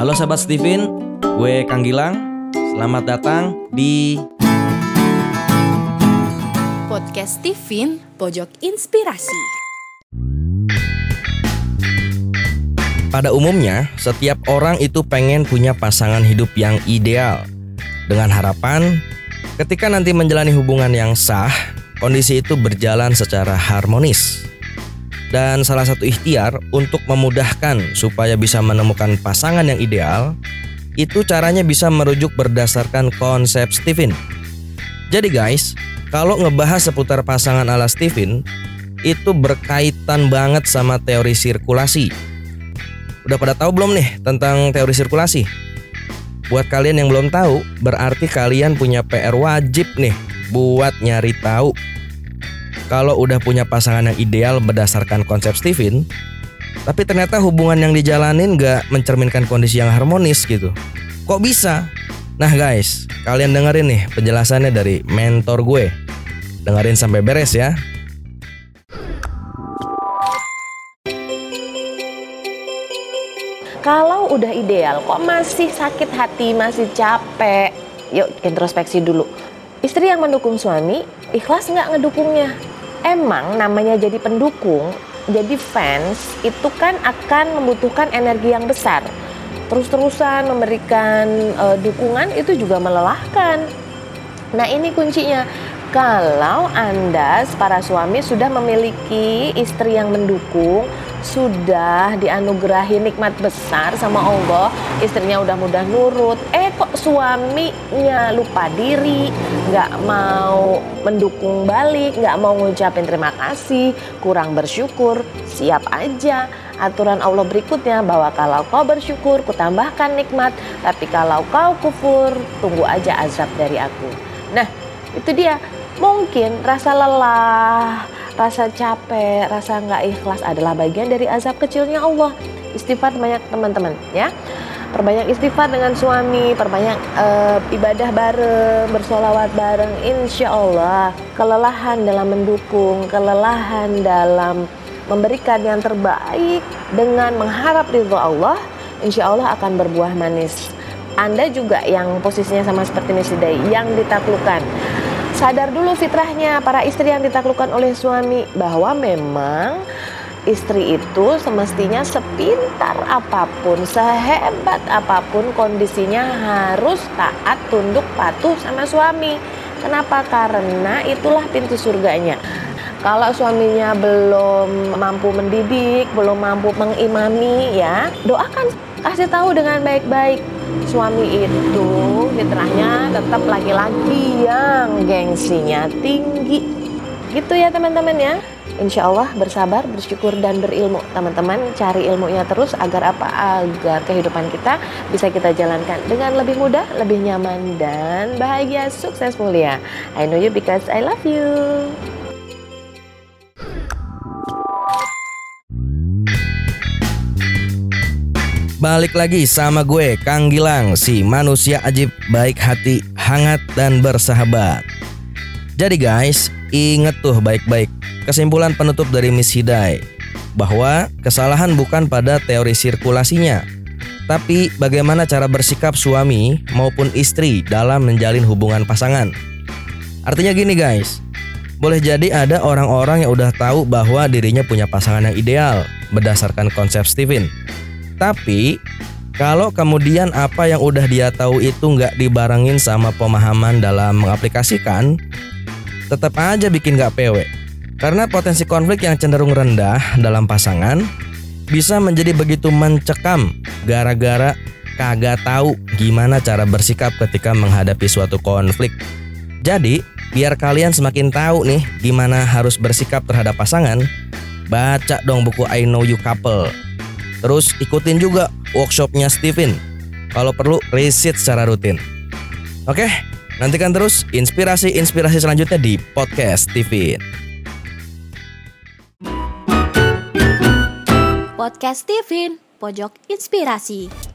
Halo sahabat Steven, gue Kang Gilang. Selamat datang di Podcast Steven Pojok Inspirasi. Pada umumnya, setiap orang itu pengen punya pasangan hidup yang ideal. Dengan harapan, ketika nanti menjalani hubungan yang sah, kondisi itu berjalan secara harmonis. Dan salah satu ikhtiar untuk memudahkan supaya bisa menemukan pasangan yang ideal, itu caranya bisa merujuk berdasarkan konsep Steven. Jadi guys, kalau ngebahas seputar pasangan ala Steven, itu berkaitan banget sama teori sirkulasi. Udah pada tahu belum nih tentang teori sirkulasi? Buat kalian yang belum tahu, berarti kalian punya PR wajib nih buat nyari tahu kalau udah punya pasangan yang ideal berdasarkan konsep Steven, tapi ternyata hubungan yang dijalanin gak mencerminkan kondisi yang harmonis gitu. Kok bisa? Nah guys, kalian dengerin nih penjelasannya dari mentor gue. Dengerin sampai beres ya. Kalau udah ideal, kok masih sakit hati, masih capek? Yuk introspeksi dulu. Istri yang mendukung suami, ikhlas nggak ngedukungnya? Emang namanya jadi pendukung, jadi fans, itu kan akan membutuhkan energi yang besar. Terus-terusan memberikan uh, dukungan itu juga melelahkan. Nah ini kuncinya, kalau Anda para suami sudah memiliki istri yang mendukung, sudah dianugerahi nikmat besar sama Allah, istrinya udah mudah nurut. Eh kok suaminya lupa diri, nggak mau mendukung balik, nggak mau ngucapin terima kasih, kurang bersyukur, siap aja. Aturan Allah berikutnya bahwa kalau kau bersyukur, kutambahkan nikmat, tapi kalau kau kufur, tunggu aja azab dari aku. Nah, itu dia. Mungkin rasa lelah, rasa capek, rasa nggak ikhlas adalah bagian dari azab kecilnya Allah. Istighfar banyak teman-teman ya. Perbanyak istighfar dengan suami, perbanyak uh, ibadah bareng, bersolawat bareng. Insya Allah kelelahan dalam mendukung, kelelahan dalam memberikan yang terbaik dengan mengharap ridho Allah, insya Allah akan berbuah manis. Anda juga yang posisinya sama seperti Nisidai, yang ditaklukkan sadar dulu fitrahnya para istri yang ditaklukkan oleh suami bahwa memang istri itu semestinya sepintar apa pun, sehebat apa pun kondisinya harus taat, tunduk, patuh sama suami. Kenapa? Karena itulah pintu surganya. Kalau suaminya belum mampu mendidik, belum mampu mengimami ya, doakan kasih tahu dengan baik-baik. Suami itu fitrahnya tetap laki-laki yang gengsinya tinggi. Gitu ya teman-teman ya. Insya Allah bersabar, bersyukur dan berilmu. Teman-teman cari ilmunya terus agar apa? Agar kehidupan kita bisa kita jalankan dengan lebih mudah, lebih nyaman dan bahagia, sukses mulia. I know you because I love you Balik lagi sama gue, Kang Gilang, si manusia ajib, baik hati, hangat, dan bersahabat. Jadi guys, inget tuh baik-baik kesimpulan penutup dari Miss Hidai bahwa kesalahan bukan pada teori sirkulasinya, tapi bagaimana cara bersikap suami maupun istri dalam menjalin hubungan pasangan. Artinya gini guys, boleh jadi ada orang-orang yang udah tahu bahwa dirinya punya pasangan yang ideal berdasarkan konsep Steven tapi kalau kemudian apa yang udah dia tahu itu nggak dibarengin sama pemahaman dalam mengaplikasikan, tetap aja bikin nggak pewe. Karena potensi konflik yang cenderung rendah dalam pasangan bisa menjadi begitu mencekam gara-gara kagak tahu gimana cara bersikap ketika menghadapi suatu konflik. Jadi, biar kalian semakin tahu nih gimana harus bersikap terhadap pasangan, baca dong buku I Know You Couple Terus ikutin juga workshopnya Steven. Kalau perlu riset secara rutin. Oke, nantikan terus inspirasi-inspirasi selanjutnya di podcast Steven. Podcast Steven, pojok inspirasi.